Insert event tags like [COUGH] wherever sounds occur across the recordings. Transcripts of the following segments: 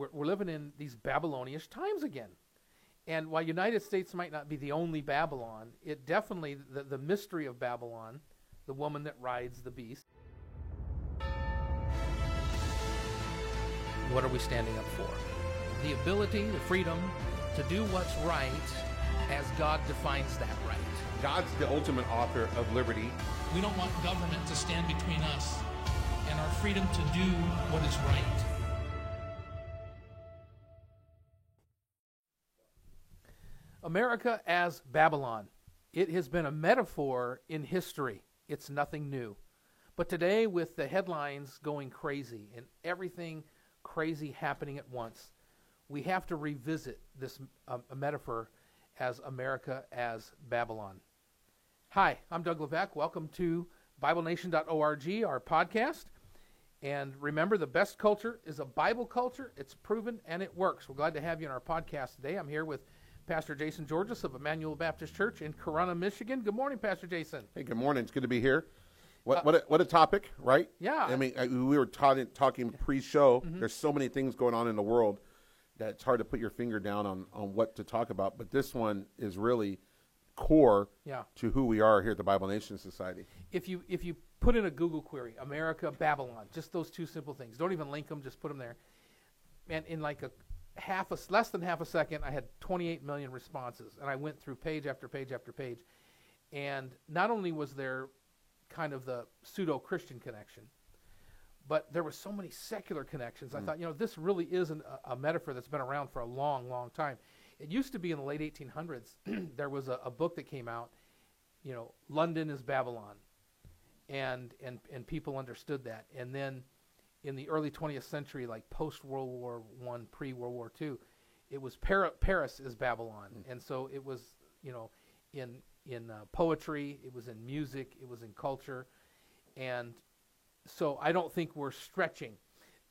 we're, we're living in these Babylonish times again. And while United States might not be the only Babylon, it definitely the, the mystery of Babylon, the woman that rides the beast. What are we standing up for? The ability, the freedom to do what's right as God defines that right. God's the ultimate author of liberty. We don't want government to stand between us and our freedom to do what is right. America as Babylon. It has been a metaphor in history. It's nothing new. But today, with the headlines going crazy and everything crazy happening at once, we have to revisit this uh, metaphor as America as Babylon. Hi, I'm Doug Levesque. Welcome to BibleNation.org, our podcast. And remember, the best culture is a Bible culture. It's proven and it works. We're glad to have you on our podcast today. I'm here with Pastor Jason Georges of Emmanuel Baptist Church in Corunna, Michigan. Good morning, Pastor Jason. Hey, good morning. It's good to be here. What uh, what a, what a topic, right? Yeah. I mean, I, we were talking talking pre-show. Mm-hmm. There's so many things going on in the world that it's hard to put your finger down on on what to talk about. But this one is really core yeah. to who we are here at the Bible Nation Society. If you if you put in a Google query, America, Babylon, just those two simple things. Don't even link them. Just put them there. And in like a half a less than half a second, I had 28 million responses, and I went through page after page after page, and not only was there kind of the pseudo Christian connection, but there were so many secular connections. Mm. I thought, you know, this really is an, a, a, metaphor that's been around for a long, long time. It used to be in the late 1800s. [CLEARS THROAT] there was a, a book that came out, you know, London is Babylon, and and and people understood that, and then in the early 20th century, like post World War One, pre World War Two, it was Par- Paris is Babylon, mm. and so it was you know in in uh, poetry, it was in music, it was in culture, and so I don't think we're stretching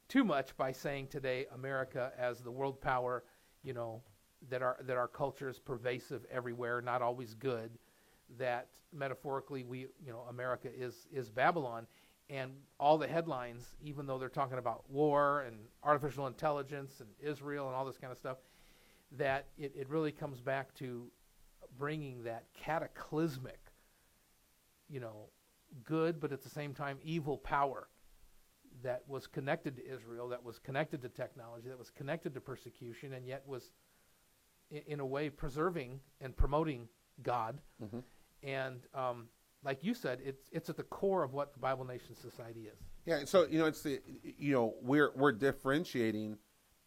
too much by saying today America as the world power, you know, that our that our culture is pervasive everywhere, not always good. That metaphorically, we you know America is is Babylon, and all the headlines, even though they're talking about war and artificial intelligence and Israel and all this kind of stuff, that it, it really comes back to bringing that cataclysmic, you know, good, but at the same time evil power that was connected to Israel, that was connected to technology, that was connected to persecution, and yet was, in, in a way, preserving and promoting God. Mm-hmm. And um, like you said, it's it's at the core of what the Bible Nation Society is. Yeah, so you know, it's the you know we're we're differentiating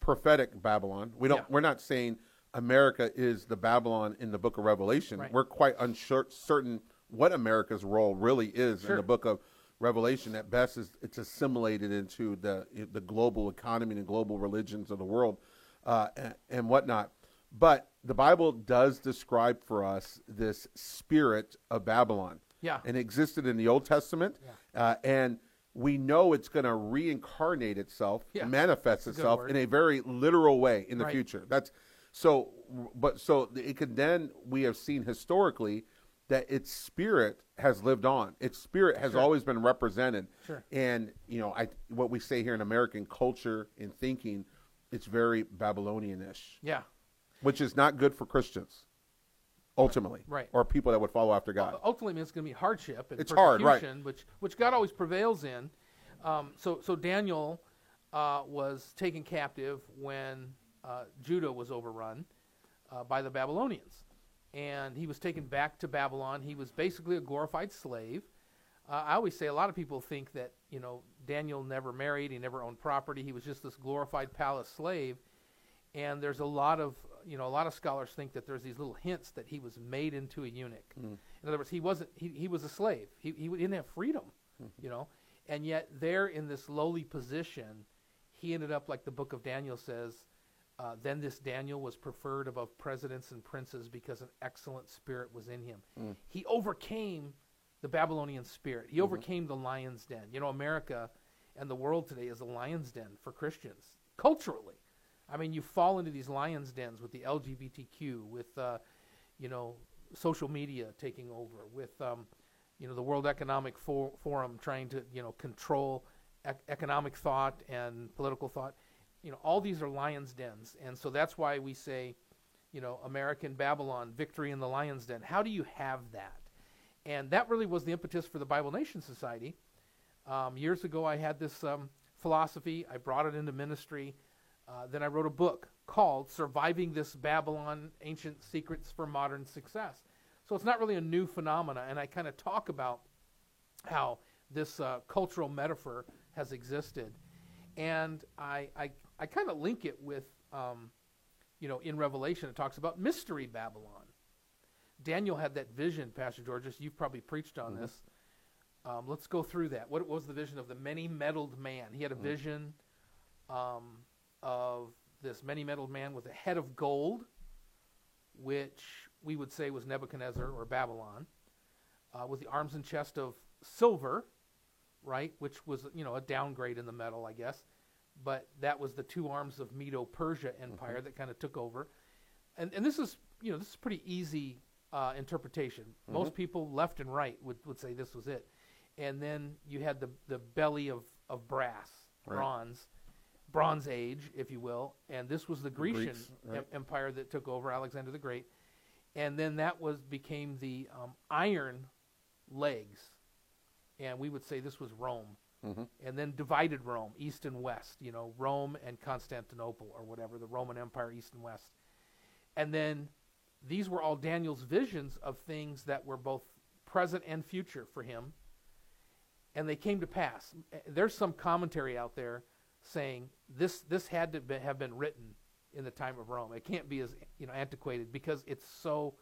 prophetic Babylon. We don't yeah. we're not saying America is the Babylon in the Book of Revelation. Right. We're quite uncertain what America's role really is sure. in the Book of Revelation. At best, is it's assimilated into the the global economy and global religions of the world uh, and, and whatnot. But the Bible does describe for us this spirit of Babylon yeah. and existed in the Old Testament. Yeah. Uh, and we know it's going to reincarnate itself, yeah. manifest itself in a very literal way in the right. future. That's so, but so it could then we have seen historically that its spirit has lived on. Its spirit has sure. always been represented. Sure. And you know, I what we say here in American culture and thinking, it's very Babylonian-ish. Yeah. Which is not good for Christians ultimately, right? Or people that would follow after God. ultimately, it's going to be hardship and it's persecution, hard, right? Which which God always prevails in. Um, so so Daniel uh, was taken captive when uh, Judah was overrun uh, by the Babylonians, and he was taken back to Babylon. He was basically a glorified slave. Uh, I always say a lot of people think that you know Daniel never married, he never owned property. He was just this glorified palace slave. And there's a lot of you know, a lot of scholars think that there's these little hints that he was made into a eunuch. Mm. In other words, he wasn't. He, he was a slave. He he didn't have freedom, mm-hmm. you know. And yet, there in this lowly position, he ended up like the book of Daniel says. Uh, then this Daniel was preferred above presidents and princes because an excellent spirit was in him. Mm. He overcame the Babylonian spirit. He mm-hmm. overcame the lion's den. You know, America and the world today is a lion's den for Christians culturally. I mean, you fall into these lions' dens with the LGBTQ, with uh, you know social media taking over, with um, you know the World Economic For- Forum trying to you know control ec- economic thought and political thought. you know, all these are lions' dens, and so that's why we say, you know, American Babylon, victory in the lion's den. How do you have that? And that really was the impetus for the Bible Nation Society. Um, years ago, I had this um, philosophy. I brought it into ministry. Uh, then I wrote a book called Surviving This Babylon Ancient Secrets for Modern Success. So it's not really a new phenomena, and I kind of talk about how this uh, cultural metaphor has existed. And I, I, I kind of link it with, um, you know, in Revelation, it talks about mystery Babylon. Daniel had that vision, Pastor Georges. You've probably preached on this. Um, let's go through that. What was the vision of the many metalled man? He had a vision um, of this many metalled man with a head of gold, which we would say was Nebuchadnezzar or Babylon, uh, with the arms and chest of silver, right, which was you know a downgrade in the metal, I guess. But that was the two arms of Medo-Persia Empire that kind of took over, and and this is you know this is pretty easy uh, interpretation. Most people, left and right, would would say this was it, and then you had the the belly of of brass, Right. bronze. Bronze Age, if you will, and this was the Grecian Greeks, right. em- empire that took over Alexander the Great, and then that was became the um, iron legs, and we would say this was Rome, Mhm. and then divided Rome, east and west. You know, Rome and Constantinople, or whatever, the Roman Empire, east and west, and then these were all Daniel's visions of things that were both present and future for him, and they came to pass. Uh, There's some commentary out there saying this this had to be, have been written in the time of Rome. It can't be as you know antiquated because it's so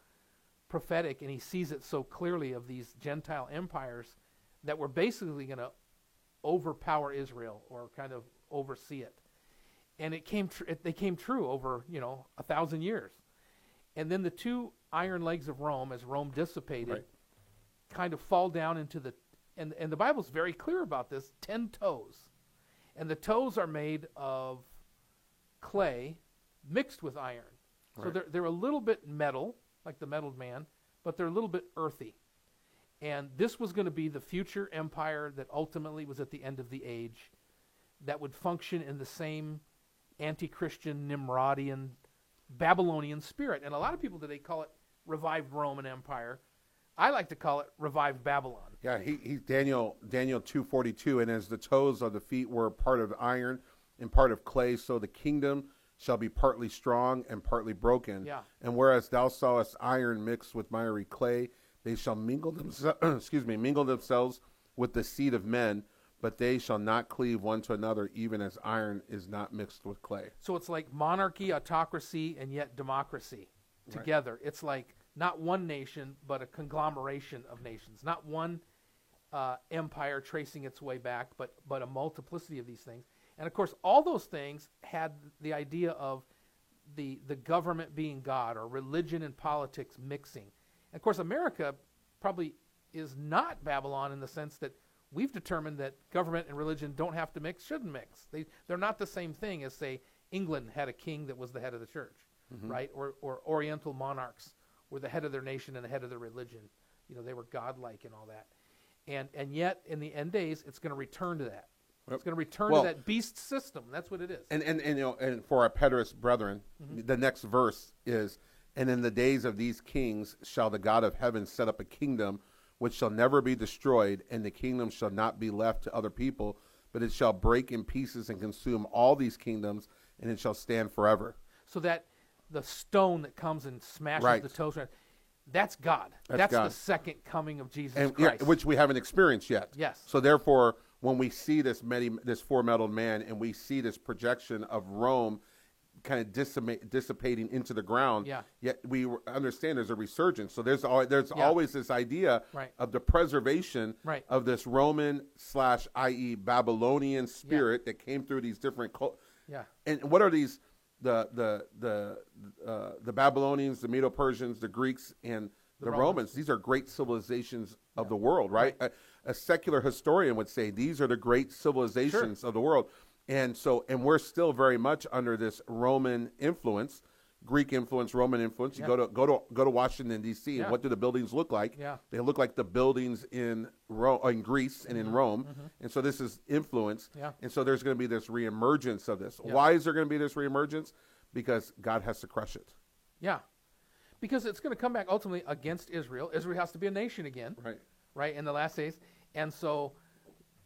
prophetic, and he sees it so clearly of these Gentile empires that were basically going to overpower Israel or kind of oversee it. And it came tr- it, they came true over you know a thousand years, and then the two iron legs of Rome, as Rome dissipated, Right. kind of fall down into the and and the Bible's very clear about this ten toes, and the toes are made of clay mixed with iron, so they're they're a little bit metal like the metal man, but they're a little bit earthy. And this was going to be the future empire that ultimately was at the end of the age, that would function in the same anti-Christian Nimrodian Babylonian spirit. And a lot of people today call it revived Roman Empire. I like to call it revived Babylon. Yeah, he, he Daniel Daniel two forty two, and as the toes of the feet were part of iron and part of clay, so the kingdom shall be partly strong and partly broken. Yeah. And whereas thou sawest iron mixed with miry clay, they shall mingle themselves [CLEARS THROAT] excuse me, mingle themselves with the seed of men, but they shall not cleave one to another, even as iron is not mixed with clay. So it's like monarchy, autocracy, and yet democracy together. It's like not one nation, but a conglomeration of nations. Not one uh, empire tracing its way back, but but a multiplicity of these things. And of course, all those things had the idea of the the government being God or religion and politics mixing. And of course, America probably is not Babylon in the sense that we've determined that government and religion don't have to mix, shouldn't mix. They they're not the same thing as say England had a king that was the head of the church, right? Or or Oriental monarchs were the head of their nation and the head of their religion. You know, they were godlike and all that. And and yet in the end days, it's going to return to that. It's going to return Well- to that beast system. That's what it is. And and, and you know, and for our preterist brethren, mm-hmm. the next verse is, and in the days of these kings shall the God of heaven set up a kingdom which shall never be destroyed, and the kingdom shall not be left to other people, but it shall break in pieces and consume all these kingdoms, and it shall stand forever. so that the stone that comes and smashes Right. the around, that's God. That's the God. second coming of Jesus and yeah, Christ. which we haven't experienced yet. Yes. So therefore, when we see this many, this four-metaled man, and we see this projection of Rome, kind of dissipate, dissipating into the ground, Yeah. yet we understand there's a resurgence. So there's al- there's Yeah. always this idea Right. of the preservation Right. of this Roman slash i.e. Babylonian spirit that came through these different. Cult- yeah. and what are these the the the uh, the Babylonians, the Medo Persians, the Greeks, and the, The Romans. Romans. These are great civilizations of the world, right? A, a secular historian would say these are the great civilizations of the world, and so and we're still very much under this Roman influence. Greek influence, Roman influence. You Yeah. go to go to go to Washington D.C. Yeah. and what do the buildings look like? Yeah. They look like the buildings in Ro- in Greece and in Rome, and so this is influence. Mm-hmm. Yeah. And so there's going to be this reemergence of this. Yeah. Why is there going to be this reemergence? Because God has to crush it. Yeah. Because it's going to come back ultimately against Israel. Israel has to be a nation again, Right. right, in the last days. And so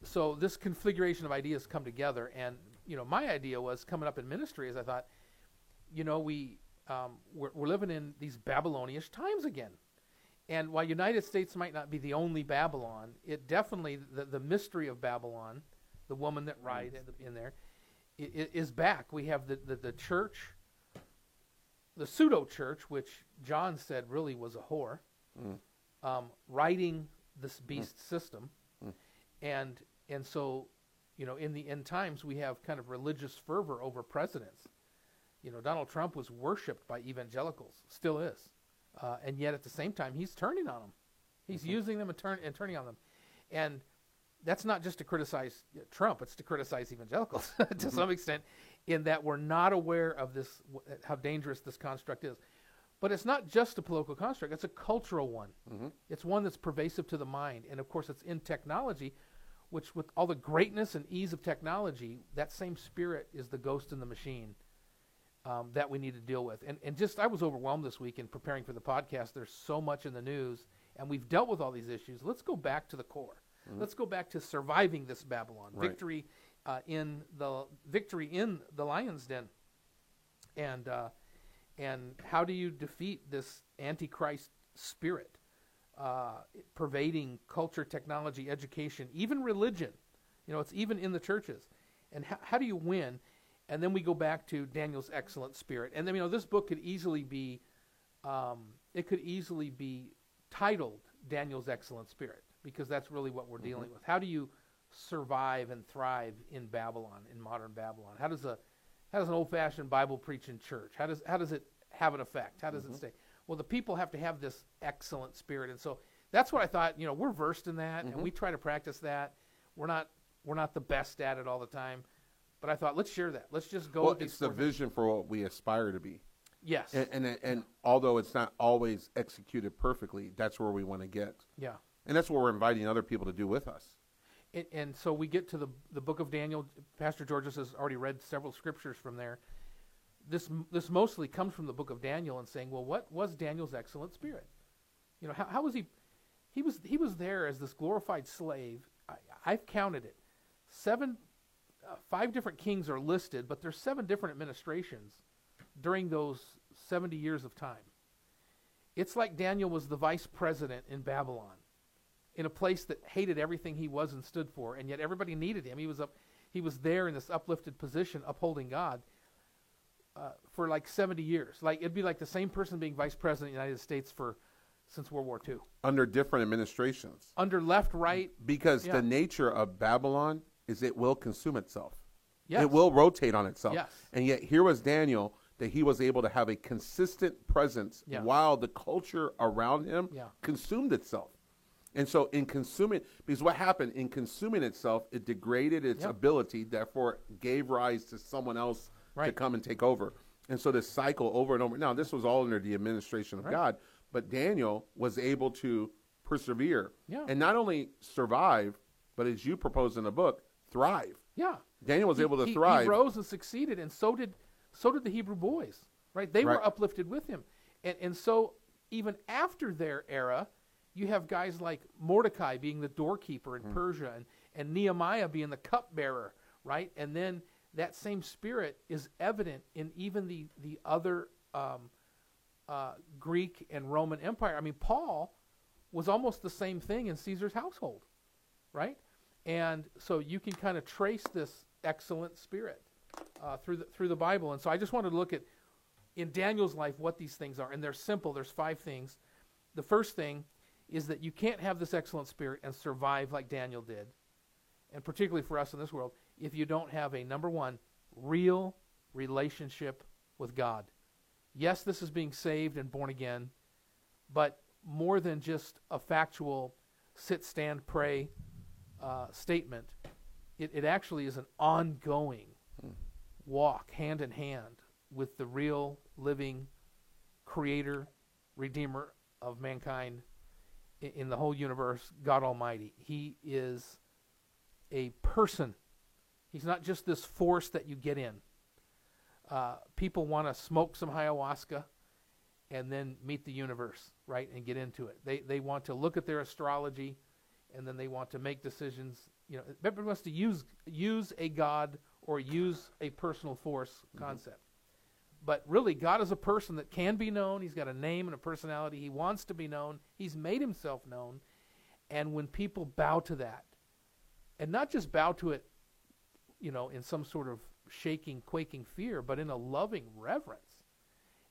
so this configuration of ideas come together and you know, my idea was coming up in ministry is I thought, you know, we um, we're, we're living in these Babylonish times again. And while United States might not be the only Babylon, it definitely the, the mystery of Babylon, the woman that rides in there, is back. We have the, the, the church, the pseudo church, which John said really was a whore, um, writing this beast system, and and so, you know, in the end times we have kind of religious fervor over presidents. You know, Donald Trump was worshipped by evangelicals, still is, uh, and yet at the same time he's turning on them. He's mm-hmm. using them and, turn, and turning on them, and that's not just to criticize uh, Trump; it's to criticize evangelicals [LAUGHS] to mm-hmm. some extent, in that we're not aware of this, uh, how dangerous this construct is. But it's not just a political construct; it's a cultural one. Mm-hmm. It's one that's pervasive to the mind, and of course, it's in technology, which, with all the greatness and ease of technology, that same spirit is the ghost in the machine um, that we need to deal with. And, and just, I was overwhelmed this week in preparing for the podcast. There's so much in the news, and we've dealt with all these issues. Let's go back to the core. Let's go back to surviving this Babylon, Right. victory uh, in the victory in the lion's den, and uh, and how do you defeat this antichrist spirit uh, pervading culture, technology, education, even religion? You know, it's even in the churches. And how, how do you win? And then we go back to Daniel's excellent spirit. And then, you know, this book could easily be, um, it could easily be titled Daniel's excellent spirit because that's really what we're mm-hmm. dealing with. How do you survive and thrive in Babylon, in modern Babylon? How does a, how does an old-fashioned Bible preaching church? How does how does it have an effect? How does it mm-hmm. stay? Well, the people have to have this excellent spirit, and so that's what I thought. You know, we're versed in that, and mm-hmm. we try to practice that. We're not we're not the best at it all the time, but I thought let's share that. Let's just go. Well, it's the things. vision for what we aspire to be. Yes. And, and and although it's not always executed perfectly, that's where we want to get. yeah. And that's what we're inviting other people to do with us. And, and so we get to the the book of Daniel. Pastor Georges has already read several scriptures from there. This this mostly comes from the book of Daniel and saying, well, what was Daniel's excellent spirit? You know, how, how was he? He was he was there as this glorified slave. I, I've counted it, seven, uh, five different kings are listed, but there's seven different administrations during those seventy years of time. It's like Daniel was the vice president in Babylon in a place that hated everything he was and stood for, and yet everybody needed him. He was up, he was there in this uplifted position, upholding God, uh, for like seventy years. Like it'd be like the same person being vice president of the United States for since World War II, under different administrations. under left, right. Because Yeah. the nature of Babylon is it will consume itself. Yes. It will rotate on itself. Yes. And yet here was Daniel that he was able to have a consistent presence Yeah. while the culture around him Yeah. consumed itself. And so in consuming because what happened in consuming itself, it degraded its Yeah. ability, therefore gave rise to someone else to come and take over. And so this cycle over and over. Now this was all under the administration of Right. God, but Daniel was able to persevere Yeah. and not only survive, but as you propose in the book, thrive. Yeah, Daniel was He- able to he, thrive. He rose and succeeded, and so did so did the Hebrew boys. Right? They were uplifted with him, and and so even after their era, you have guys like Mordecai being the doorkeeper in Hmm. Persia, and and Nehemiah being the cupbearer. Right? And then that same spirit is evident in even the the other um, uh, Greek and Roman Empire. I mean, Paul was almost the same thing in Caesar's household, right? And so you can kind of trace this excellent spirit uh, through the through the Bible. And so I just wanted to look at in Daniel's life what these things are, and they're simple. There's five things. The first thing is that you can't have this excellent spirit and survive like Daniel did, and particularly for us in this world, if you don't have a number one real relationship with God. Yes, this is being saved and born again, but more than just a factual sit, stand, pray uh, statement, it, it actually is an ongoing walk hand in hand with the real, living creator, redeemer of mankind i- in the whole universe, God Almighty. He is a person. He's not just this force that you get in. Uh, people want to smoke some ayahuasca and then meet the universe, right, and get into it. They they want to look at their astrology, and then they want to make decisions. You know, everybody wants to use use a god or use a personal force mm-hmm. concept. But really, God is a person that can be known. He's got a name and a personality. He wants to be known. He's made himself known. And when people bow to that, and not just bow to it, you know, in some sort of shaking, quaking fear, but in a loving reverence.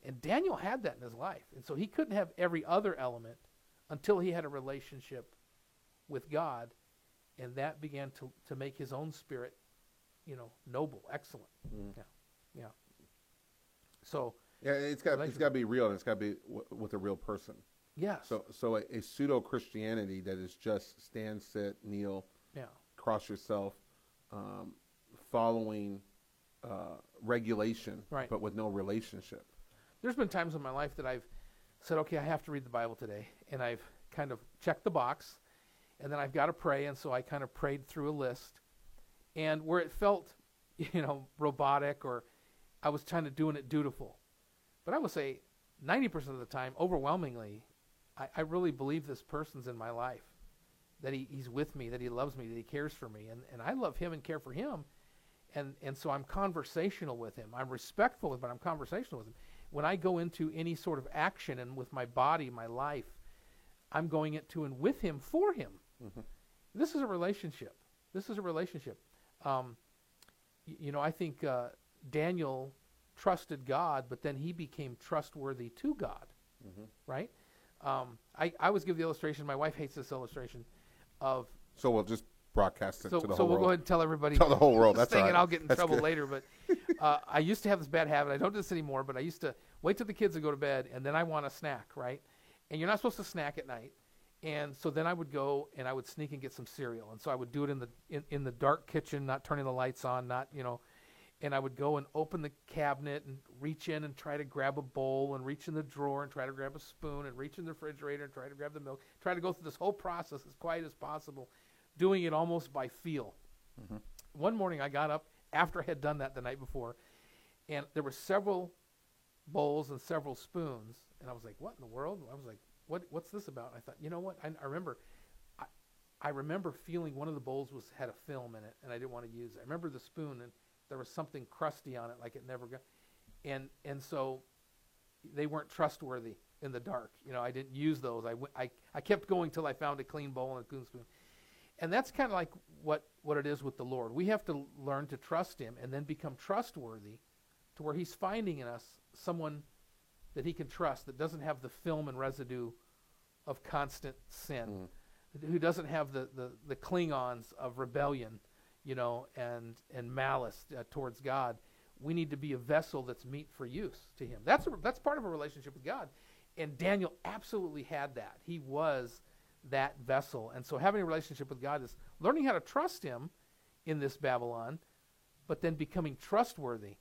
And Daniel had that in his life. And so he couldn't have every other element until he had a relationship with God. And that began to, to make his own spirit, you know, noble, excellent. Yeah. Yeah. So, Yeah, it's got it's got to be real, and it's got to be w- with a real person. yes. So, so a, a pseudo Christianity that is just stand, sit, kneel, yeah. cross yourself, um, following uh, regulation, Right. but with no relationship. There's been times in my life that I've said, okay, I have to read the Bible today. And I've kind of checked the box. And then I've got to pray. And so I kind of prayed through a list. And where it felt, [LAUGHS] you know, robotic or I was kind of doing it dutiful. But I would say 90% of the time, overwhelmingly, I, I really believe this person's in my life. That he, he's with me, that he loves me, that he cares for me. And, and I love him and care for him. And, and so I'm conversational with him. I'm respectful, with, him, but I'm conversational with him when I go into any sort of action and with my body, my life, I'm going into and with him for him. This is a relationship. This is a relationship. Um, y- you know, I think uh, Daniel trusted God, but then he became trustworthy to God. Right? Um, I, I always give the illustration. My wife hates this illustration of. So we'll just broadcast it So, to the so whole we'll world. go ahead and tell everybody. [LAUGHS] Tell the whole world. That's thing, and. I'll get in That's trouble good. later. But [LAUGHS] uh, I used to have this bad habit. I don't do this anymore. But I used to wait till the kids would go to bed, and then I want a snack, right? And you're not supposed to snack at night. And so then I would go and I would sneak and get some cereal. And so I would do it in the in, in the dark kitchen, not turning the lights on, not you know. And I would go and open the cabinet and reach in and try to grab a bowl and reach in the drawer and try to grab a spoon and reach in the refrigerator and try to grab the milk. Try to go through this whole process as quiet as possible, doing it almost by feel. Mm-hmm. One morning I got up after I had done that the night before, and there were several bowls and several spoons, and I was like, "What in the world?" I was like, "What? What's this about?" And I thought, you know what? I, I remember, I, I remember feeling one of the bowls was had a film in it, and I didn't want to use it. I remember the spoon, and there was something crusty on it, like it never got, and and so they weren't trustworthy in the dark. You know, I didn't use those. I, went, I, I kept going till I found a clean bowl and a clean spoon. And that's kind of like what, what it is with the Lord. We have to learn to trust Him and then become trustworthy to where He's finding in us someone that He can trust that doesn't have the film and residue of constant sin, who doesn't have the, the, the Klingons of rebellion, you know, and, and malice uh, towards God. We need to be a vessel that's meet for use to Him. That's, a, that's part of a relationship with God. And Daniel absolutely had that. He was that vessel. And so having a relationship with God is learning how to trust Him in this Babylon, but then becoming trustworthy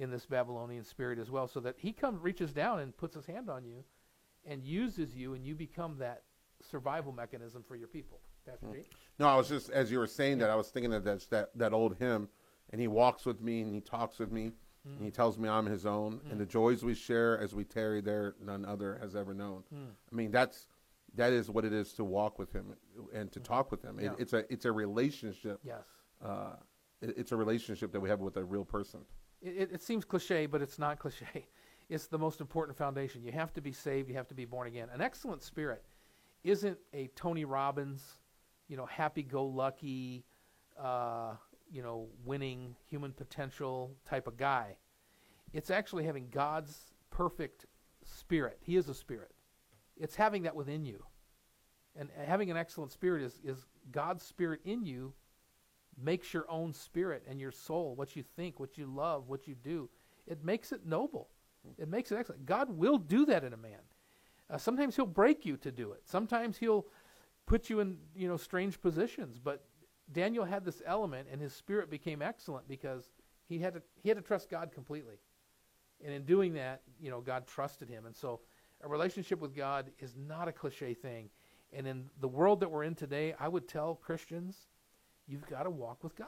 in this Babylonian spirit as well, so that He comes, reaches down and puts His hand on you and uses you, and you become that survival mechanism for your people. Pastor G? No, I was just as you were saying that, I was thinking of that that that old hymn, and he walks with me and he talks with me, and Mm. he tells me I'm his own, and the joys we share as we tarry there, none other has ever known. Mm. I mean, that's that is what it is to walk with him and to talk with him. It, it's a it's a relationship. Yes. Uh, it, it's a relationship that we have with a real person. It, it, seems cliche, but it's not [LAUGHS] cliche. It's the most important foundation. You have to be saved. You have to be born again. An excellent spirit isn't a Tony Robbins, you know, happy-go-lucky, uh, you know, winning human potential type of guy. It's actually having God's perfect spirit. He is a spirit. It's having that within you. And having an excellent spirit is, is God's spirit in you makes your own spirit and your soul, what you think, what you love, what you do, it makes it noble. It makes it excellent. God will do that in a man. Uh, sometimes He'll break you to do it. Sometimes He'll put you in you know strange positions. But Daniel had this element, and his spirit became excellent because he had to he had to trust God completely. And in doing that, you know, God trusted him. And so a relationship with God is not a cliche thing. And in the world that we're in today, I would tell Christians, you've got to walk with God.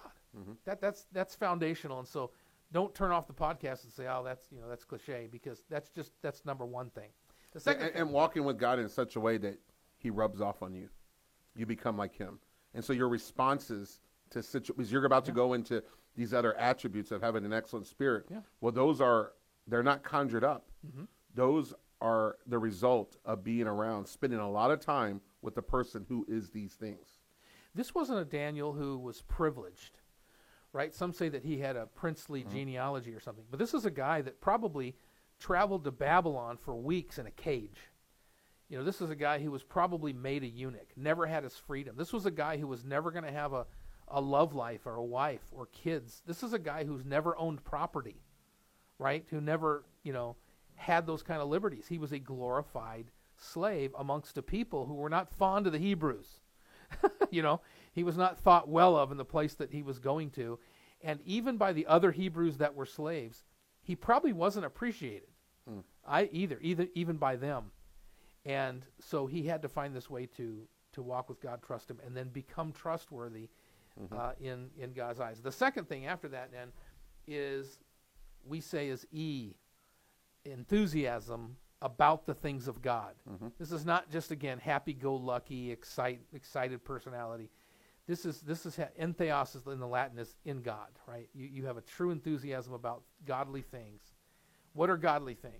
That that's that's foundational. And so don't turn off the podcast and say, "Oh, that's, you know, that's cliche" because that's just that's number one thing. The second and, and walking with God in such a way that He rubs off on you, you become like Him, and so your responses to situations you're about to go into these other attributes of having an excellent spirit. Yeah. Well, those are they're not conjured up. Mm-hmm. Those are the result of being around, spending a lot of time with the person who is these things. This wasn't a Daniel who was privileged, right? Some say that he had a princely mm-hmm. genealogy or something. But this is a guy that probably traveled to Babylon for weeks in a cage. You know, this is a guy who was probably made a eunuch, never had his freedom. This was a guy who was never going to have a, a love life or a wife or kids. This is a guy who's never owned property, right? Who never, you know, had those kind of liberties. He was a glorified slave amongst a people who were not fond of the Hebrews. [LAUGHS] you know, he was not thought well of in the place that he was going to. And even by the other Hebrews that were slaves, he probably wasn't appreciated. I either, either even by them. And so he had to find this way to to walk with God, trust him, and then become trustworthy uh, in in God's eyes. The second thing after that then is we say is E enthusiasm about the things of God. Mm-hmm. This is not just again happy-go-lucky, excite, excited personality. This is this is ha- entheos is in the Latin is in God, right? You you have a true enthusiasm about godly things. What are godly things?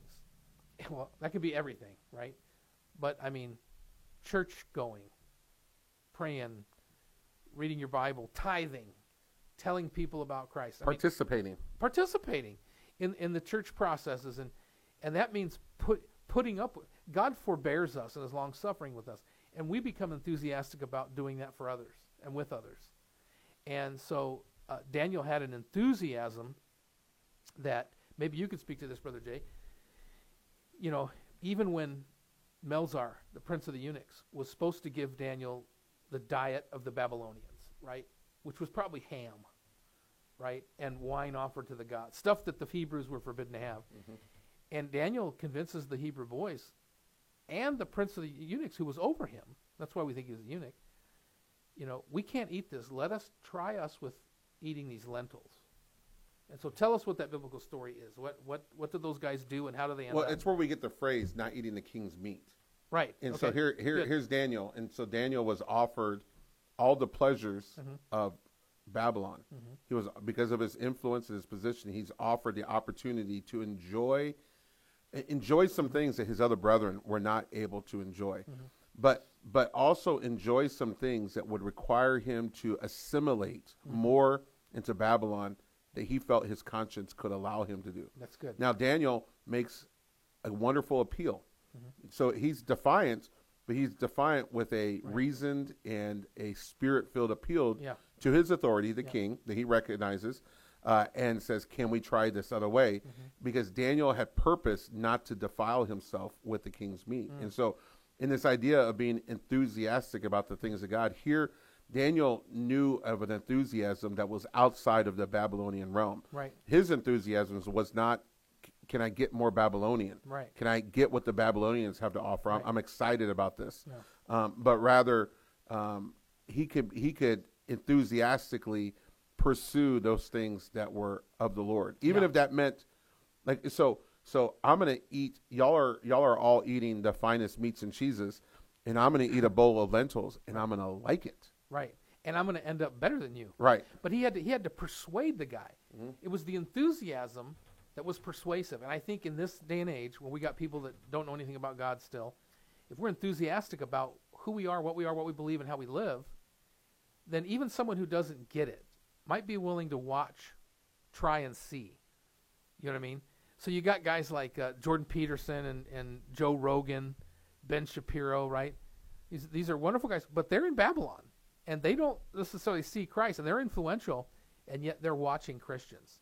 [LAUGHS] Well, that could be everything, right? But I mean, church going, praying, reading your Bible, tithing, telling people about Christ. I mean, Participating. participating in, in the church processes and and that means put putting up with God forbears us and is long suffering with us and we become enthusiastic about doing that for others and with others and so uh, Daniel had an enthusiasm that maybe you could speak to this brother Jay you know even when Melzar the prince of the eunuchs was supposed to give Daniel the diet of the Babylonians right which was probably ham right? And wine offered to the gods, stuff that the Hebrews were forbidden to have. And Daniel convinces the Hebrew boys and the prince of the eunuchs who was over him. That's why we think he was a eunuch. You know, we can't eat this. Let us try us with eating these lentils. And so tell us what that biblical story is. What what what did those guys do and how do they end Well, up? it's where we get the phrase "not eating the king's meat." right. And so here, here, good. here's Daniel, and so Daniel was offered all the pleasures Mm-hmm. of Babylon. He was because of his influence and his position. He's offered the opportunity to enjoy, enjoy some things that his other brethren were not able to enjoy, Mm-hmm. but but also enjoy some things that would require him to assimilate Mm-hmm. more into Babylon that he felt his conscience could allow him to do. That's good. Now Daniel makes a wonderful appeal. So he's defiant, but he's defiant with a reasoned and a spirit-filled appeal Yeah. to his authority, the king, that he recognizes, uh, and says, "Can we try this other way?" Because Daniel had purpose not to defile himself with the king's meat, and so in this idea of being enthusiastic about the things of God, here Daniel knew of an enthusiasm that was outside of the Babylonian realm. Right. His enthusiasm was not, can I get more Babylonian? Right. Can I get what the Babylonians have to offer? I'm. I'm excited about this. Yeah. Um, but rather, um, he could he could enthusiastically pursue those things that were of the Lord, even Yeah. if that meant like so. So I'm gonna eat. Y'all are y'all are all eating the finest meats and cheeses, and I'm gonna eat a bowl of lentils, and I'm gonna like it. Right. And I'm going to end up better than you. Right. But he had to, he had to persuade the guy. Mm-hmm. It was the enthusiasm that was persuasive. And I think in this day and age, when we got people that don't know anything about God still, if we're enthusiastic about who we are, what we are, what we believe, and how we live, then even someone who doesn't get it might be willing to watch, try and see. You know what I mean? So you got guys like uh, Jordan Peterson and, and Joe Rogan, Ben Shapiro, right? These, these are wonderful guys, but they're in Babylon and they don't necessarily see Christ, and they're influential, and yet they're watching Christians.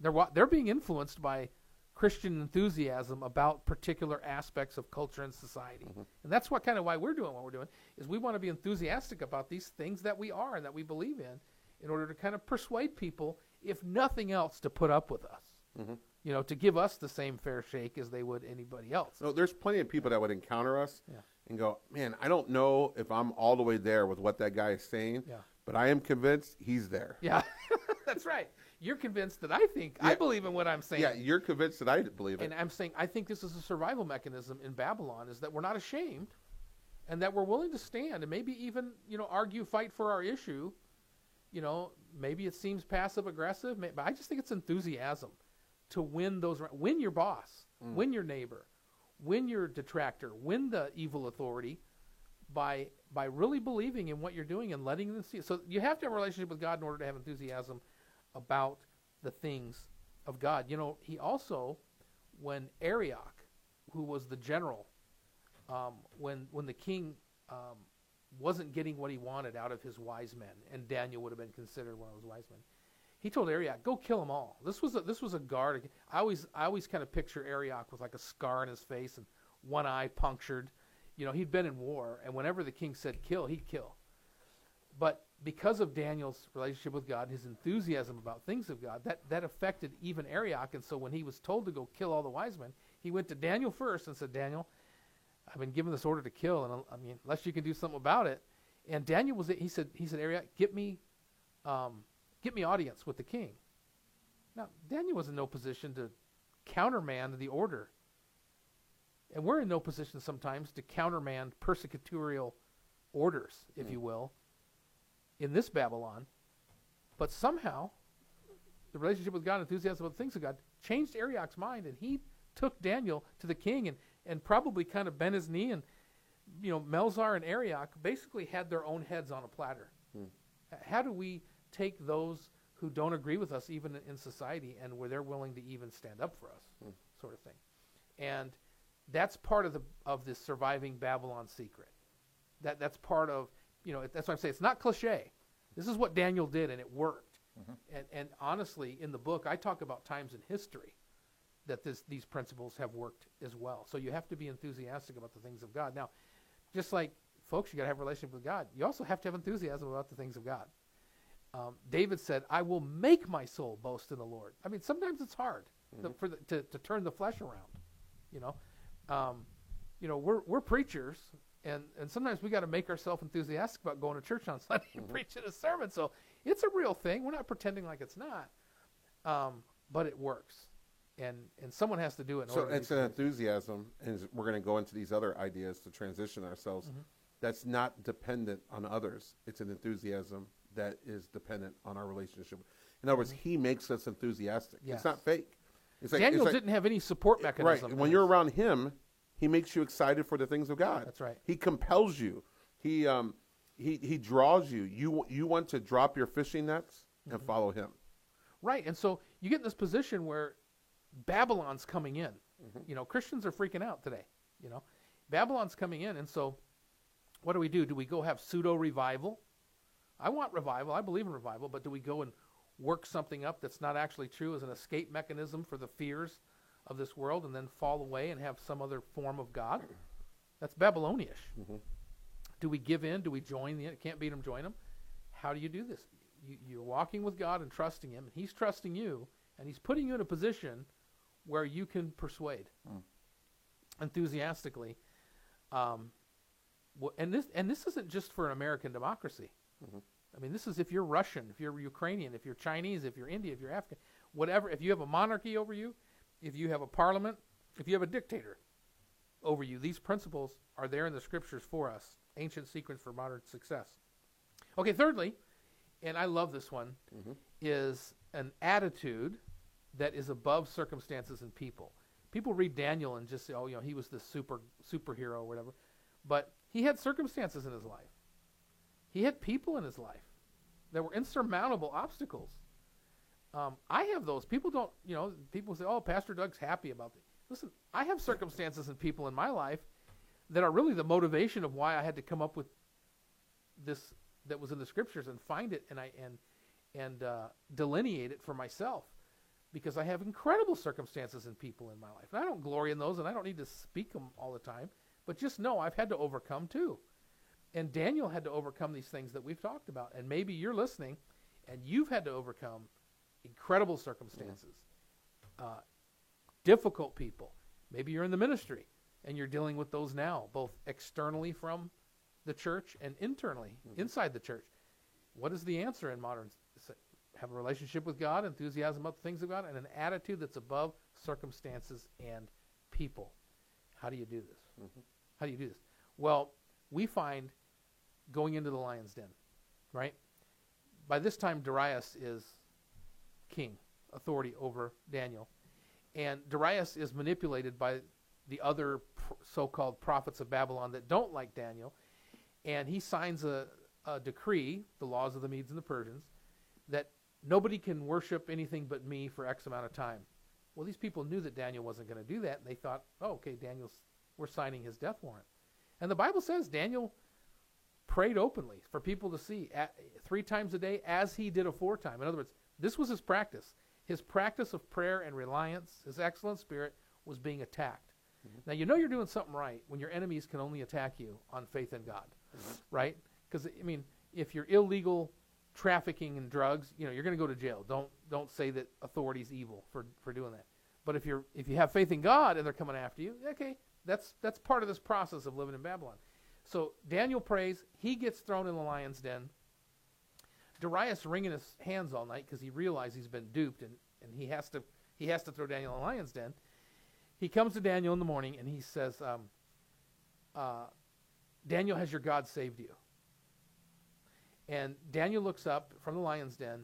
They're wa- they're being influenced by Christian enthusiasm about particular aspects of culture and society, and that's what kind of why we're doing what we're doing is we want to be enthusiastic about these things that we are and that we believe in, in order to kind of persuade people, if nothing else, to put up with us. Mm-hmm. you know, to give us the same fair shake as they would anybody else. No, there's plenty of people that would encounter us Yeah. and go, "Man, I don't know if I'm all the way there with what that guy is saying, Yeah. but I am convinced he's there." Yeah, [LAUGHS] that's right. You're convinced that I think I believe in what I'm saying. Yeah, you're convinced that I believe it. And I'm saying I think this is a survival mechanism in Babylon is that we're not ashamed and that we're willing to stand and maybe even, you know, argue, fight for our issue. You know, maybe it seems passive aggressive, but I just think it's enthusiasm to win those win your boss, win your neighbor, win your detractor, win the evil authority by by really believing in what you're doing and letting them see it. So you have to have a relationship with God in order to have enthusiasm about the things of God. You know, he also when Arioch, who was the general, um, when when the king um, wasn't getting what he wanted out of his wise men, and Daniel would have been considered one of those wise men, he told Arioch, "Go kill them all." This was a, this was a guard. I always I always kind of picture Arioch with like a scar on his face and one eye punctured. You know, he'd been in war, and whenever the king said kill, he'd kill. But because of Daniel's relationship with God, his enthusiasm about things of God, that, that affected even Arioch. And so when he was told to go kill all the wise men, he went to Daniel first and said, Daniel, I've been given this order to kill, and uh, I mean, unless you can do something about it. And Daniel was, he said, he said, Arioch, get me, um, get me audience with the king. Now, Daniel was in no position to countermand the order. And we're in no position sometimes to countermand persecutorial orders, if you will, in this Babylon. But somehow, the relationship with God, enthusiasm about the things of God, changed Arioch's mind, and he took Daniel to the king and, and probably kind of bent his knee. And, you know, Melzar and Arioch basically had their own heads on a platter. Hmm. H- How do we take those who don't agree with us, even in society, and where they're willing to even stand up for us, hmm. sort of thing? And that's part of the of this surviving Babylon secret. That that's part of you know that's why I'm saying it's not cliche. This is what Daniel did, and it worked. Mm-hmm. And and honestly, in the book, I talk about times in history that this these principles have worked as well. So you have to be enthusiastic about the things of God. Now, just like folks, you got to have a relationship with God. You also have to have enthusiasm about the things of God. Um, David said, "I will make my soul boast in the Lord." I mean, sometimes it's hard to, for the, to to turn the flesh around. You know, um, you know, we're we're preachers, and and sometimes we got to make ourselves enthusiastic about going to church on [LAUGHS] Sunday and preaching a sermon. So it's a real thing. We're not pretending like it's not, um, but it works, and and someone has to do it. In So it's an enthusiasm, and we're going to go into these other ideas to transition ourselves. Mm-hmm. That's not dependent on others. It's an enthusiasm that is dependent on our relationship. In other words, He makes us enthusiastic. Mm-hmm. Yes. It's not fake. It's like, Daniel it's like- didn't have any support mechanism. right. When you're around Him, He makes you excited for the things of God. That's right. He compels you. He um, he he draws you. You you want to drop your fishing nets Mm-hmm. and follow Him. Right, and so you get in this position where Babylon's coming in. Mm-hmm. You know, Christians are freaking out today. You know, Babylon's coming in, and so what do we do? Do we go have pseudo revival? I want revival. I believe in revival, but do we go and work something up that's not actually true as an escape mechanism for the fears of this world, and then fall away and have some other form of God? That's Babylonish. Do we give in? Do we join the? Can't beat them, join them. How do you do this? You, you're walking with God and trusting Him, and He's trusting you, and He's putting you in a position where you can persuade hmm. enthusiastically. Um, and this and this isn't just for an American democracy. Mm-hmm. I mean, this is if you're Russian, if you're Ukrainian, if you're Chinese, if you're Indian, if you're African, whatever. If you have a monarchy over you, if you have a parliament, if you have a dictator over you, these principles are there in the scriptures for us. Ancient secrets for modern success. Okay, thirdly, and I love this one, mm-hmm. is an attitude that is above circumstances and people. People read Daniel and just say, "Oh, you know, he was this super superhero or whatever," but he had circumstances in his life. He had people in his life that were insurmountable obstacles. Um, I have those. People don't, you know, people say, "Oh, Pastor Doug's happy about it." Listen, I have circumstances and people in my life that are really the motivation of why I had to come up with this that was in the scriptures and find it and I and and uh, delineate it for myself because I have incredible circumstances and people in my life. And I don't glory in those, and I don't need to speak them all the time. But just know I've had to overcome too. And Daniel had to overcome these things that we've talked about. And maybe you're listening, and you've had to overcome incredible circumstances. Uh, difficult people. Maybe you're in the ministry and you're dealing with those now, both externally from the church and internally inside the church. What is the answer in modern? Have a relationship with God, enthusiasm about the things of God, and an attitude that's above circumstances and people. How do you do this? Mm-hmm. How do you do this? Well, we find going into the lion's den, right? By this time, Darius is king, authority over Daniel. And Darius is manipulated by the other pr- so called prophets of Babylon that don't like Daniel. And he signs a, a decree, the laws of the Medes and the Persians, that nobody can worship anything but me for X amount of time. Well, these people knew that Daniel wasn't going to do that, and they thought, oh, okay, Daniel's, we're signing his death warrant. And the Bible says Daniel prayed openly for people to see at, three times a day as he did aforetime. In other words, this was his practice. His practice of prayer and reliance, his excellent spirit, was being attacked. Mm-hmm. Now, you know you're doing something right when your enemies can only attack you on faith in God, mm-hmm. right? Because, I mean, if you're illegal trafficking in drugs, you know, you're going to go to jail. Don't, don't say that authority's evil for, for doing that. But if, you're, if you have faith in God and they're coming after you, okay, that's, that's part of this process of living in Babylon. So Daniel prays. He gets thrown in the lion's den. Darius wringing his hands all night because he realized he's been duped and, and he has to he has to throw Daniel in the lion's den. He comes to Daniel in the morning and he says, um, uh, "Daniel, has your God saved you?" And Daniel looks up from the lion's den,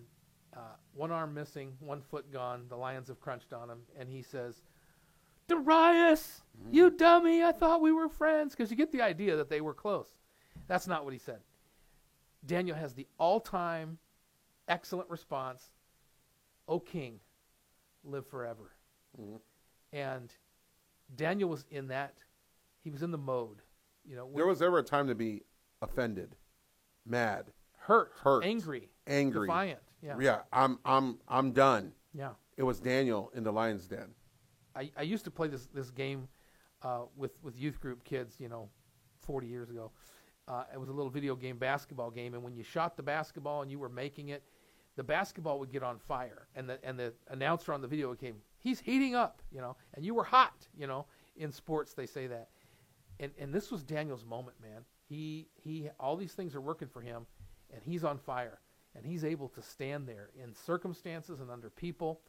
uh, one arm missing, one foot gone. The lions have crunched on him, and he says, Darius, you dummy, I thought we were friends. Because you get the idea that they were close. That's not what he said. Daniel has the all time excellent response O king, live forever. Mhm. And Daniel was in that, he was in the mode. You know, There was ever a time to be offended, mad, hurt, hurt, angry, angry. defiant. Yeah. Yeah, I'm I'm I'm done. Yeah. It was Daniel in the lion's den. I, I used to play this this game uh, with with youth group kids, you know, 40 years ago. Uh, it was a little video game basketball game, and when you shot the basketball and you were making it, the basketball would get on fire, and the and the announcer on the video came, he's heating up, you know, and you were hot, you know. In sports, they say that, and and this was Daniel's moment, man. He he, all these things are working for him, and he's on fire, and he's able to stand there in circumstances and under people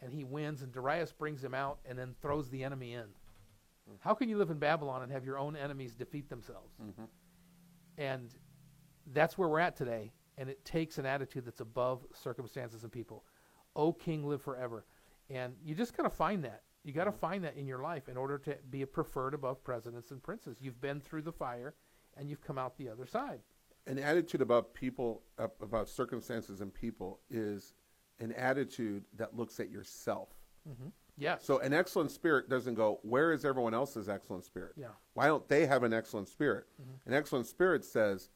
and he wins, and Darius brings him out and then throws the enemy in. Mm-hmm. How can you live in Babylon and have your own enemies defeat themselves? Mm-hmm. And that's where we're at today, and it takes an attitude that's above circumstances and people. O King, live forever. And you just got to find that. You got to mm-hmm. find that in your life in order to be preferred above presidents and princes. You've been through the fire, and you've come out the other side. An attitude about people, about circumstances and people, is an attitude that looks at yourself. Mm-hmm. Yes. So an excellent spirit doesn't go, where is everyone else's excellent spirit? Yeah. Why don't they have an excellent spirit? Mm-hmm. An excellent spirit says,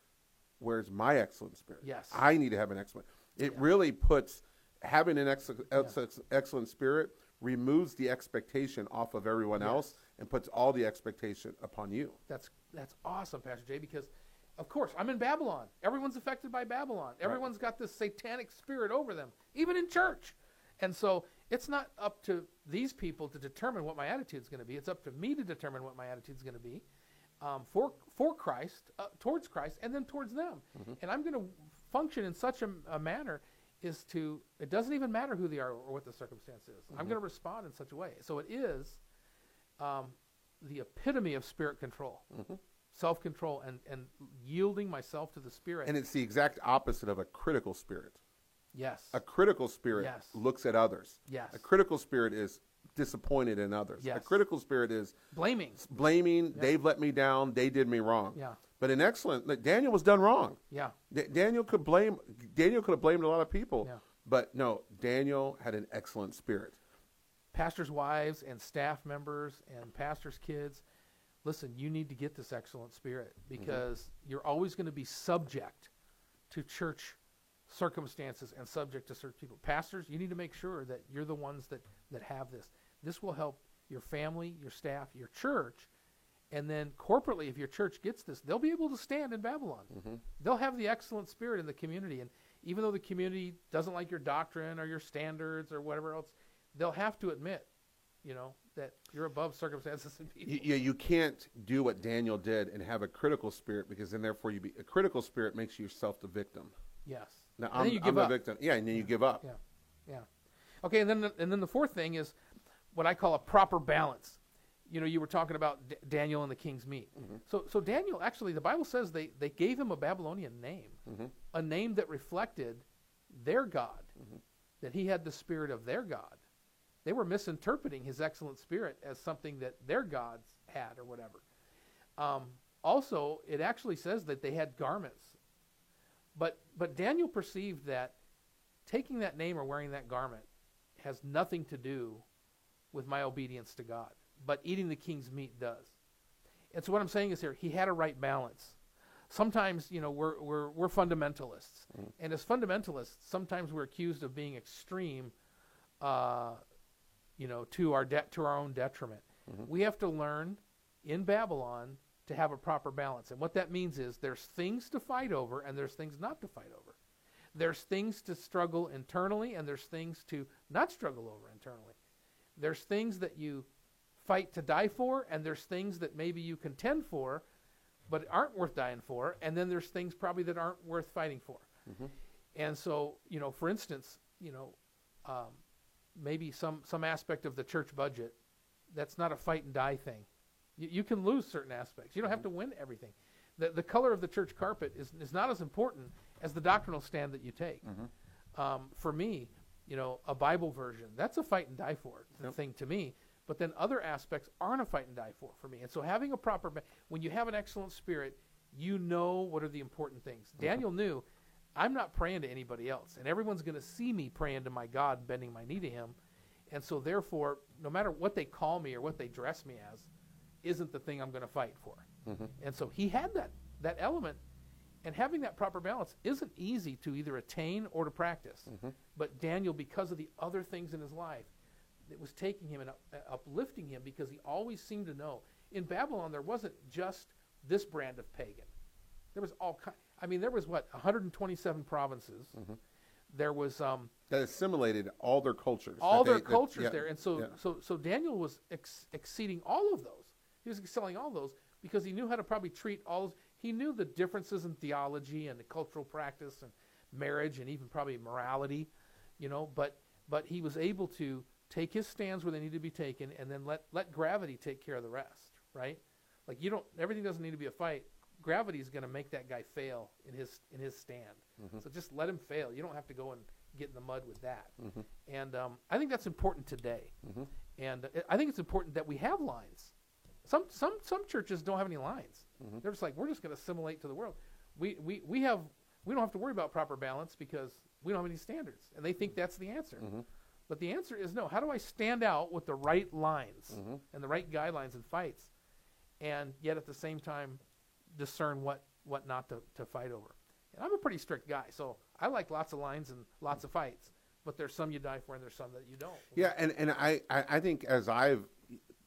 where's my excellent spirit? Yes. I need to have an excellent. It really puts having an ex- ex- excellent spirit removes the expectation off of everyone else and puts all the expectation upon you. That's that's awesome, Pastor Jay, because of course I'm in Babylon. Everyone's affected by Babylon. Everyone's got this satanic spirit over them, even in church. And so it's not up to these people to determine what my attitude is going to be. It's up to me to determine what my attitude is going to be um, for for Christ, uh, towards Christ, and then towards them. And I'm going to function in such a, a manner is to it doesn't even matter who they are or what the circumstance is. I'm going to respond in such a way. So it is um, the epitome of spirit control, self control, and, and yielding myself to the spirit. And it's the exact opposite of a critical spirit. yes, A critical spirit Yes. looks at others. Yes. A critical spirit is disappointed in others. Yes. A critical spirit is blaming. blaming, they've let me down, they did me wrong. Yeah. But in excellent, like, Daniel was done wrong. Yeah, Da- Daniel could blame, Daniel could have blamed a lot of people. Yeah. But no, Daniel had an excellent spirit. pastors' wives and staff members and pastors' kids. Listen, you need to get this excellent spirit mm-hmm. because you're always going to be subject to church circumstances and subject to certain people. Pastors, you need to make sure that you're the ones that, that have this. This will help your family, your staff, your church, and then corporately, if your church gets this, they'll be able to stand in Babylon. Mm-hmm. They'll have the excellent spirit in the community. And even though the community doesn't like your doctrine or your standards or whatever else, they'll have to admit, you know, that you're above circumstances and people. Yeah, you can't do what Daniel did and have a critical spirit because then therefore you be a critical spirit makes yourself the victim. yes. Now And I'm, then you I'm give a up. victim. Yeah, and then you give up. Yeah, yeah. Okay, and then the, and then the fourth thing is what I call a proper balance. You know, you were talking about D- Daniel and the king's meat. Mm-hmm. So so Daniel actually, the Bible says they they gave him a Babylonian name, mm-hmm. a name that reflected their God, mm-hmm. that he had the spirit of their God. They were misinterpreting his excellent spirit as something that their gods had or whatever. Um, also, it actually says that they had garments. But but Daniel perceived that taking that name or wearing that garment has nothing to do with my obedience to God, but eating the king's meat does. And so what I'm saying is here, he had a right balance. Sometimes, you know, we're we're we're fundamentalists, and as fundamentalists, sometimes we're accused of being extreme, uh, you know, to our debt to our own detriment. We have to learn in Babylon to have a proper balance, and what that means is there's things to fight over, and there's things not to fight over. There's things to struggle internally, and there's things to not struggle over internally. There's things that you fight to die for, and there's things that maybe you contend for, but aren't worth dying for, and then there's things probably that aren't worth fighting for. And so, you know, for instance, you know, um, maybe some some aspect of the church budget that's not a fight and die thing. You, you can lose certain aspects. You don't have mm-hmm. to win everything. The the color of the church carpet is is not as important as the doctrinal stand that you take. Mm-hmm. Um, for me, you know, a Bible version that's a fight and die for Yep. thing to me. But then other aspects aren't a fight and die for for me. And so having a proper when you have an excellent spirit, you know what are the important things. Mm-hmm. Daniel knew I'm not praying to anybody else, and everyone's going to see me praying to my God, bending my knee to Him. And so, therefore, no matter what they call me or what they dress me as, isn't the thing I'm going to fight for. And so he had that that element, and having that proper balance isn't easy to either attain or to practice. But Daniel, because of the other things in his life, it was taking him and up, uh, uplifting him because he always seemed to know. In Babylon, there wasn't just this brand of pagan. There was all kind. I mean, there was what 127 provinces. There was um, That assimilated all their cultures. all their they- that- cultures yeah, there, and so yeah. so so Daniel was ex- exceeding all of those. He was excelling all those because he knew how to probably treat all. Those, he knew the differences in theology and the cultural practice and marriage and even probably morality, you know. But but he was able to take his stands where they need to be taken, and then let let gravity take care of the rest. Right? Like you don't. Everything doesn't need to be a fight. Gravity is going to make that guy fail in his in his stand. Mm-hmm. So just let him fail. You don't have to go and get in the mud with that. Mm-hmm. And um, I think that's important today. Mm-hmm. And uh, I think it's important that we have lines. Some some some churches don't have any lines. They're just like we're just going to assimilate to the world. We we we have we don't have to worry about proper balance because we don't have any standards, and they think that's the answer. But the answer is no. How do I stand out with the right lines and the right guidelines and fights, and yet at the same time discern what what not to, to fight over? And I'm a pretty strict guy, so I like lots of lines and lots of fights. But there's some you die for, and there's some that you don't. Yeah, and, and I, I, think as I've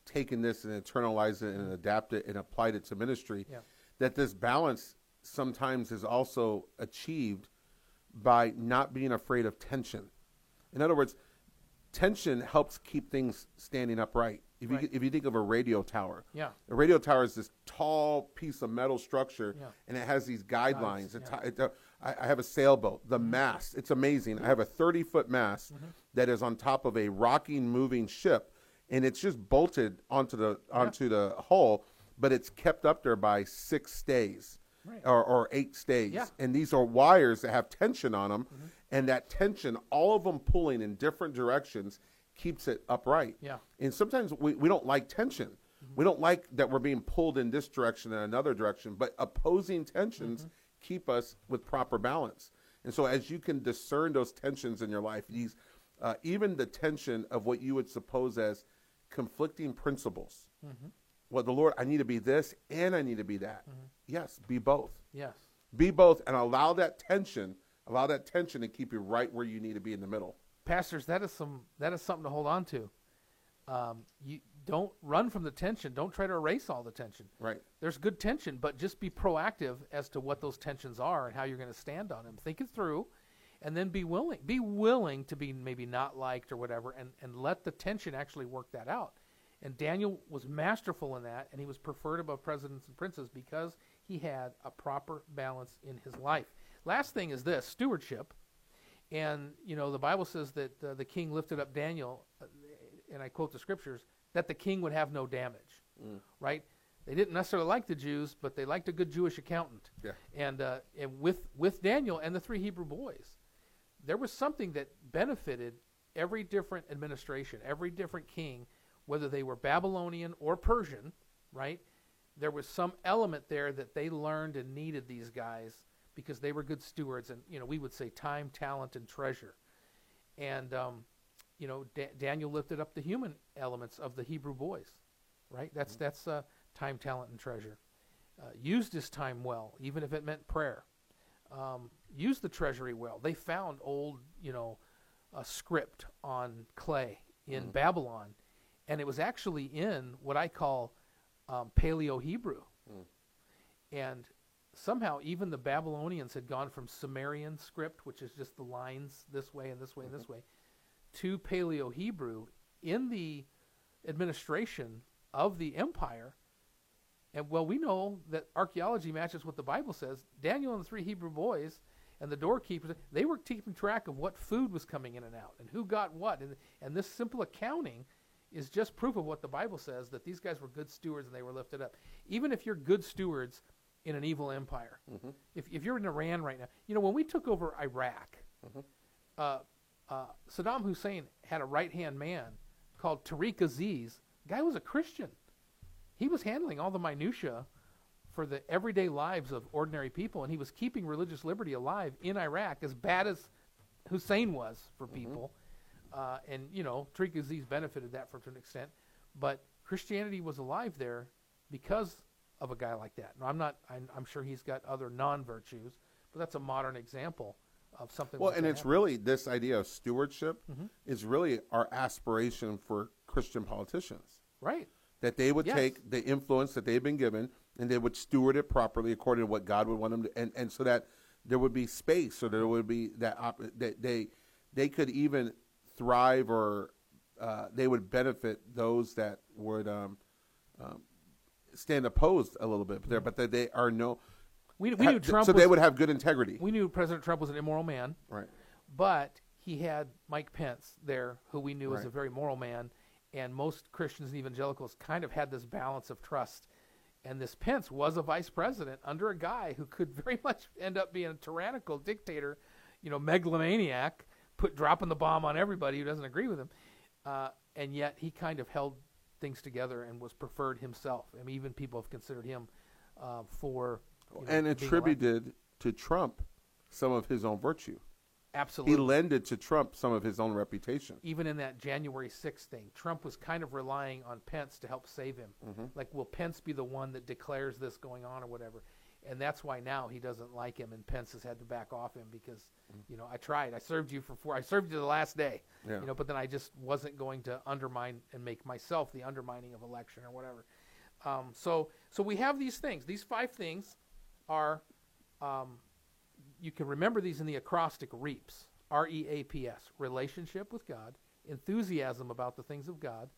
taken this and internalized it and adapted it and applied it to ministry, Yeah. that this balance sometimes is also achieved by not being afraid of tension. In other words, tension helps keep things standing upright. If you Right. if you think of a radio tower, Yeah. a radio tower is this tall piece of metal structure, Yeah. and it has these guidelines. It's- yeah. it- uh, I, I have a sailboat. The mast, it's amazing. I have a 30 foot mast Mm-hmm. that is on top of a rocking, moving ship, and it's just bolted onto the onto the hull, but it's kept up there by six stays. Right. Or, or eight stays, Yeah. Mm-hmm. and these are wires that have tension on them, and that tension, all of them pulling in different directions, keeps it upright. Yeah. And sometimes we, we don't like tension. Mm-hmm. We don't like that we're being pulled in this direction and another direction, but opposing tensions mm-hmm. keep us with proper balance. And so, as you can discern those tensions in your life, these, uh, even the tension of what you would suppose as conflicting principles. Mm-hmm. Well, the Lord, I need to be this and I need to be that. Yes, be both. Yes. Be both and allow that tension, allow that tension to keep you right where you need to be in the middle. Pastors, that is some that is something to hold on to. Um, you don't run from the tension. Don't try to erase all the tension. Right. There's good tension, but just be proactive as to what those tensions are and how you're going to stand on them. Think it through, and then be willing. Be willing to be maybe not liked or whatever, and and let the tension actually work that out. And Daniel was masterful in that, and he was preferred above presidents and princes because he had a proper balance in his life. Last thing is this stewardship. And, you know, the Bible says that uh, the king lifted up Daniel, uh, and I quote the scriptures, that the king would have no damage, right? They didn't necessarily like the Jews, but they liked a good Jewish accountant. Yeah. And, uh, and with, with Daniel and the three Hebrew boys, there was something that benefited every different administration, every different king, whether they were Babylonian or Persian, right? There was some element there that they learned and needed these guys because they were good stewards, and you know we would say time, talent, and treasure. And um, you know Da- Daniel lifted up the human elements of the Hebrew boys, right? That's that's uh, time, talent, and treasure. Uh, used his time well, even if it meant prayer um, used the treasury well. They found old, you know, a script on clay in Babylon, and it was actually in what I call um, Paleo Hebrew. And somehow, even the Babylonians had gone from Sumerian script, which is just the lines this way and this way and this mm-hmm. way, to Paleo Hebrew in the administration of the empire. And well, we know that archaeology matches what the Bible says. Daniel and the three Hebrew boys and the doorkeepers, they were keeping track of what food was coming in and out and who got what. And, and this simple accounting is just proof of what the Bible says that these guys were good stewards and they were lifted up. Even if you're good stewards in an evil empire, if, if you're in Iran right now, you know, when we took over Iraq, uh, uh, Saddam Hussein had a right hand man called Tariq Aziz. Guy was a Christian. He was handling all the minutia for the everyday lives of ordinary people, and he was keeping religious liberty alive in Iraq, as bad as Hussein was for people. Uh, and you know, Tariq Aziz benefited that for to an extent, but Christianity was alive there because of a guy like that. Now, I'm not. I'm, I'm sure he's got other non-virtues, but that's a modern example of something. Well, like and it's really this idea of stewardship Mm-hmm. is really our aspiration for Christian politicians right. that they would Yes. take the influence that they've been given and they would steward it properly according to what God would want them to, and, and so that there would be space, so there would be that op- that they they could even thrive or uh, they would benefit those that would um, um, stand opposed a little bit there, but that they are no. We, we ha- knew Trump. so was, they would have good integrity, we knew President Trump was an immoral man, right? but he had Mike Pence there, who we knew was a very moral man, and most Christians and evangelicals kind of had this balance of trust. And this Pence was a vice president under a guy who could [LAUGHS] very much end up being a tyrannical dictator, you know, megalomaniac, put dropping the bomb on everybody who doesn't agree with him. Uh, and yet he kind of held things together and was preferred himself. I mean, even people have considered him uh, for you know, and attributed to Trump some of his own virtue. Absolutely, He lended to Trump some of his own reputation. even in that January 6th thing, Trump was kind of relying on Pence to help save him. Like, will Pence be the one that declares this going on or whatever? And that's why now he doesn't like him, and Pence has had to back off him because, you know, I tried. I served you for four. I served you the last day, Yeah. you know, but then I just wasn't going to undermine and make myself the undermining of election or whatever. Um, so, so we have these things. These five things are um, you can remember these in the acrostic REAPS, R E A P S, relationship with God, enthusiasm about the things of God,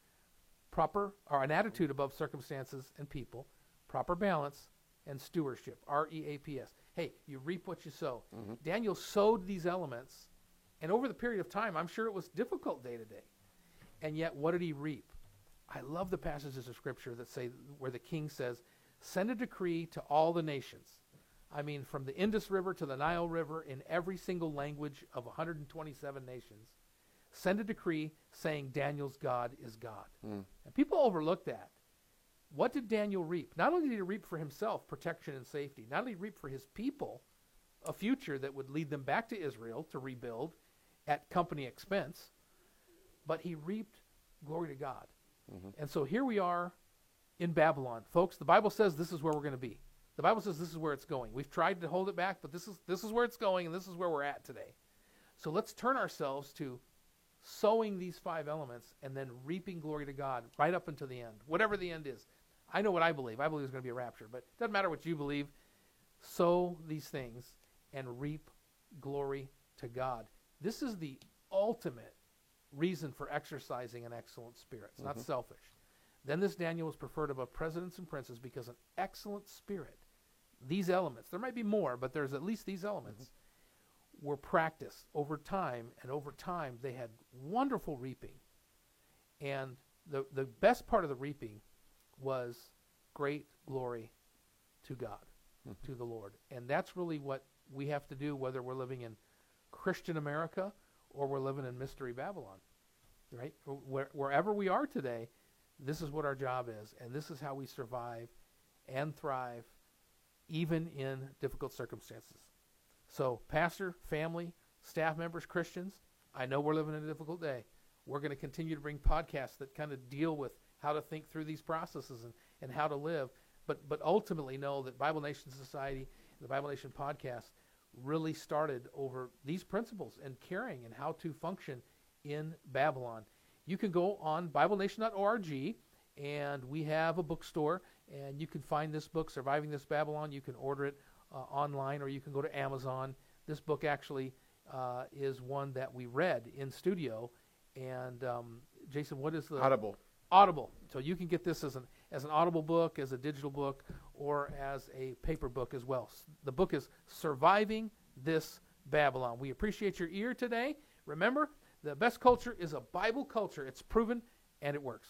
proper or an attitude above circumstances and people, proper balance, and stewardship, R E A P S. Hey, you reap what you sow. Mm-hmm. Daniel sowed these elements, and over the period of time, I'm sure it was difficult day to day. And yet, what did he reap? I love the passages of scripture that say where the king says, "Send a decree to all the nations." I mean, from the Indus River to the Nile River, in every single language of 127 nations, send a decree saying Daniel's God is God. Mm. And people overlook that. What did Daniel reap? Not only did he reap for himself protection and safety, not only did he reap for his people a future that would lead them back to Israel to rebuild at company expense, but he reaped glory to God. Mm-hmm. And so here we are in Babylon. Folks, the Bible says this is where we're going to be. The Bible says this is where it's going. We've tried to hold it back, but this is this is where it's going and this is where we're at today. So let's turn ourselves to sowing these five elements and then reaping glory to God right up until the end. Whatever the end is. I know what I believe. I believe there's going to be a rapture, but it doesn't matter what you believe. Sow these things and reap glory to God. This is the ultimate reason for exercising an excellent spirit. It's not mm-hmm. selfish. Then this Daniel was preferred above presidents and princes because an excellent spirit, these elements, there might be more, but there's at least these elements, mm-hmm. were practiced over time, and over time they had wonderful reaping. And the, the best part of the reaping was great glory to God, mm-hmm. to the Lord. And that's really what we have to do, whether we're living in Christian America or we're living in Mystery Babylon. Right? Where, wherever we are today, this is what our job is, and this is how we survive and thrive, even in difficult circumstances. So, pastor, family, staff members, Christians, I know we're living in a difficult day. We're going to continue to bring podcasts that kind of deal with how to think through these processes and, and how to live. But, but ultimately, know that Bible Nation Society, the Bible Nation podcast, really started over these principles and caring and how to function in Babylon. You can go on BibleNation.org, and we have a bookstore, and you can find this book, Surviving This Babylon. You can order it uh, online, or you can go to Amazon. This book actually uh, is one that we read in studio. And um, Jason, what is the Audible. Audible. So you can get this as an as an Audible book, as a digital book, or as a paper book as well. The book is Surviving This Babylon. We appreciate your ear today. Remember, the best culture is a Bible culture. It's proven and it works.